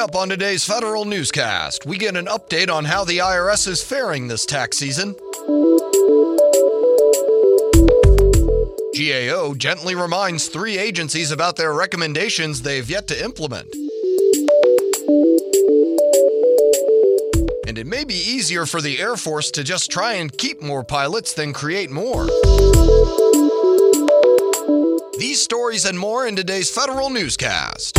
up on today's federal newscast, we get an update on how the IRS is faring this tax season. GAO gently reminds three agencies about their recommendations they've yet to implement. And it may be easier for the Air Force to just try and keep more pilots than create more. These stories and more in today's federal newscast.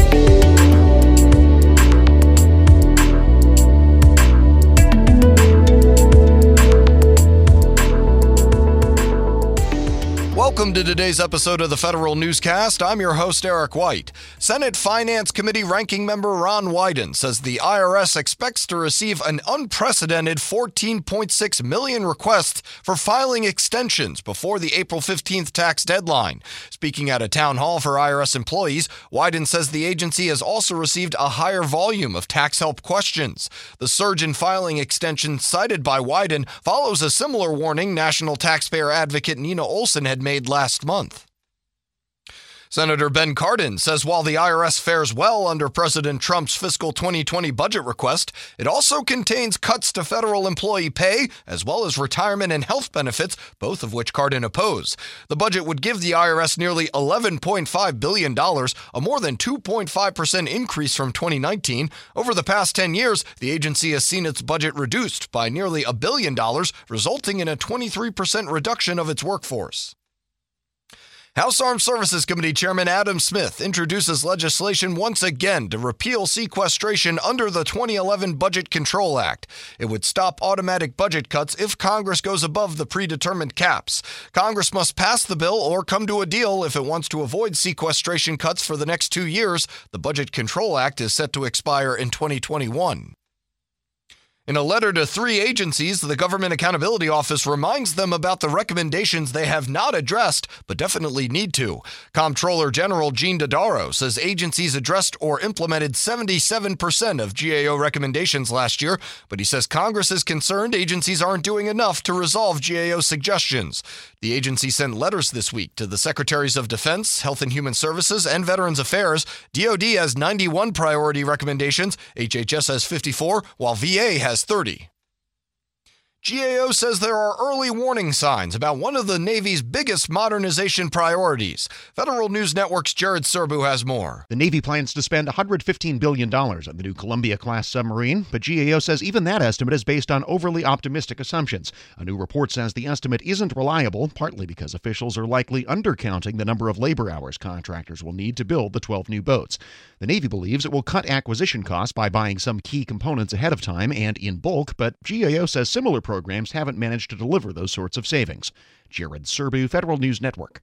Welcome to today's episode of the Federal Newscast. I'm your host, Eric White. Senate Finance Committee ranking member Ron Wyden says the IRS expects to receive an unprecedented 14.6 million requests for filing extensions before the April 15th tax deadline. Speaking at a town hall for IRS employees, Wyden says the agency has also received a higher volume of tax help questions. The surge in filing extensions cited by Wyden follows a similar warning national taxpayer advocate Nina Olson had made last month. Senator Ben Cardin says while the IRS fares well under President Trump's fiscal 2020 budget request, it also contains cuts to federal employee pay as well as retirement and health benefits, both of which Cardin oppose. The budget would give the IRS nearly $11.5 billion, a more than 2.5% increase from 2019. Over the past 10 years, the agency has seen its budget reduced by nearly a billion dollars, resulting in a 23% reduction of its workforce. House Armed Services Committee Chairman Adam Smith introduces legislation once again to repeal sequestration under the 2011 Budget Control Act. It would stop automatic budget cuts if Congress goes above the predetermined caps. Congress must pass the bill or come to a deal if it wants to avoid sequestration cuts for the next two years. The Budget Control Act is set to expire in 2021. In a letter to three agencies, the Government Accountability Office reminds them about the recommendations they have not addressed, but definitely need to. Comptroller General Gene Dodaro says agencies addressed or implemented 77% of GAO recommendations last year, but he says Congress is concerned agencies aren't doing enough to resolve GAO suggestions. The agency sent letters this week to the Secretaries of Defense, Health and Human Services, and Veterans Affairs. DoD has 91 priority recommendations, HHS has 54, while VA has 30. GAO says there are early warning signs about one of the Navy's biggest modernization priorities. Federal News Network's Jared Serbu has more. The Navy plans to spend $115 billion on the new Columbia class submarine, but GAO says even that estimate is based on overly optimistic assumptions. A new report says the estimate isn't reliable, partly because officials are likely undercounting the number of labor hours contractors will need to build the 12 new boats. The Navy believes it will cut acquisition costs by buying some key components ahead of time and in bulk, but GAO says similar programs haven't managed to deliver those sorts of savings. Jared Serbu, Federal News Network.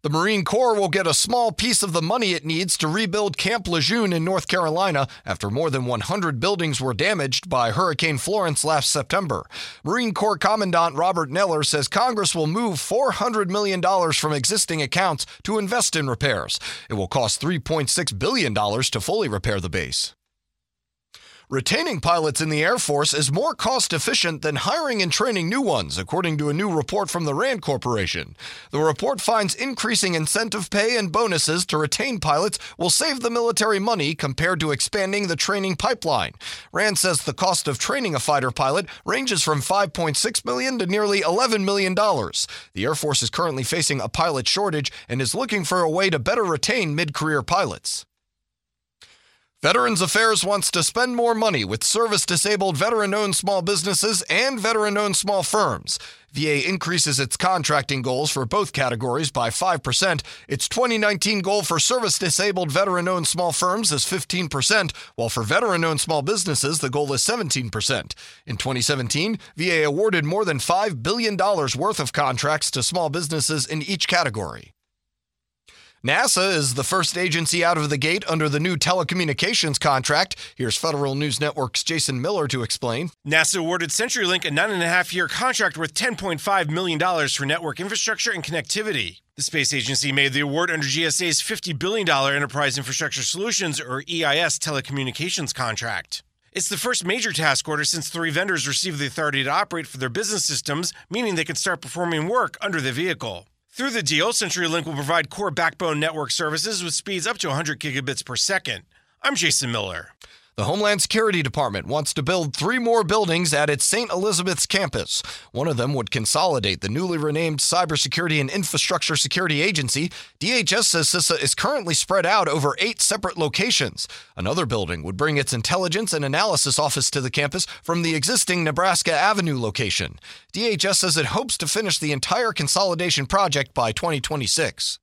The Marine Corps will get a small piece of the money it needs to rebuild Camp Lejeune in North Carolina after more than 100 buildings were damaged by Hurricane Florence last September. Marine Corps Commandant Robert Neller says Congress will move $400 million from existing accounts to invest in repairs. It will cost $3.6 billion to fully repair the base. Retaining pilots in the Air Force is more cost efficient than hiring and training new ones, according to a new report from the RAND Corporation. The report finds increasing incentive pay and bonuses to retain pilots will save the military money compared to expanding the training pipeline. RAND says the cost of training a fighter pilot ranges from 5.6 million to nearly 11 million dollars. The Air Force is currently facing a pilot shortage and is looking for a way to better retain mid-career pilots. Veterans Affairs wants to spend more money with service disabled veteran owned small businesses and veteran owned small firms. VA increases its contracting goals for both categories by 5%. Its 2019 goal for service disabled veteran owned small firms is 15%, while for veteran owned small businesses, the goal is 17%. In 2017, VA awarded more than $5 billion worth of contracts to small businesses in each category. NASA is the first agency out of the gate under the new telecommunications contract. Here's Federal News Network's Jason Miller to explain. NASA awarded CenturyLink a nine and a half year contract worth $10.5 million for network infrastructure and connectivity. The space agency made the award under GSA's $50 billion Enterprise Infrastructure Solutions, or EIS, telecommunications contract. It's the first major task order since three vendors received the authority to operate for their business systems, meaning they can start performing work under the vehicle. Through the deal, CenturyLink will provide core backbone network services with speeds up to 100 gigabits per second. I'm Jason Miller. The Homeland Security Department wants to build three more buildings at its St. Elizabeth's campus. One of them would consolidate the newly renamed Cybersecurity and Infrastructure Security Agency. DHS says CISA is currently spread out over eight separate locations. Another building would bring its intelligence and analysis office to the campus from the existing Nebraska Avenue location. DHS says it hopes to finish the entire consolidation project by 2026.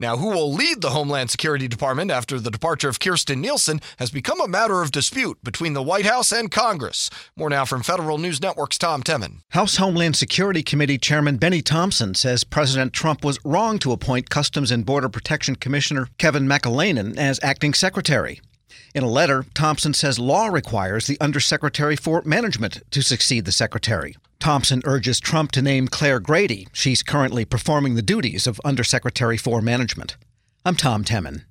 Now, who will lead the Homeland Security Department after the departure of Kirstjen Nielsen has become a matter of dispute between the White House and Congress. More now from Federal News Network's Tom Temin. House Homeland Security Committee Chairman Benny Thompson says President Trump was wrong to appoint Customs and Border Protection Commissioner Kevin McAleenan as acting secretary. In a letter, Thompson says law requires the Undersecretary for Management to succeed the Secretary. Thompson urges Trump to name Claire Grady. She's currently performing the duties of Undersecretary for Management. I'm Tom Temin.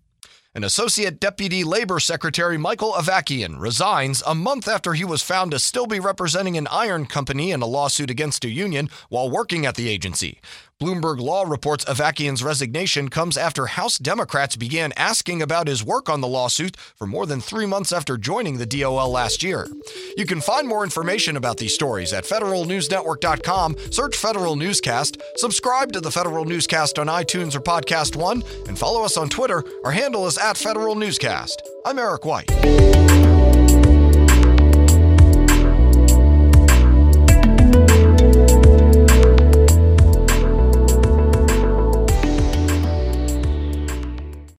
An Associate Deputy Labor Secretary Michael Avakian resigns a month after he was found to still be representing an iron company in a lawsuit against a union while working at the agency. Bloomberg Law reports Avakian's resignation comes after House Democrats began asking about his work on the lawsuit for more than three months after joining the DOL last year. You can find more information about these stories at federalnewsnetwork.com. Search Federal Newscast, subscribe to the Federal Newscast on iTunes or Podcast One, and follow us on Twitter. Our handle is at Federal Newscast. I'm Eric White.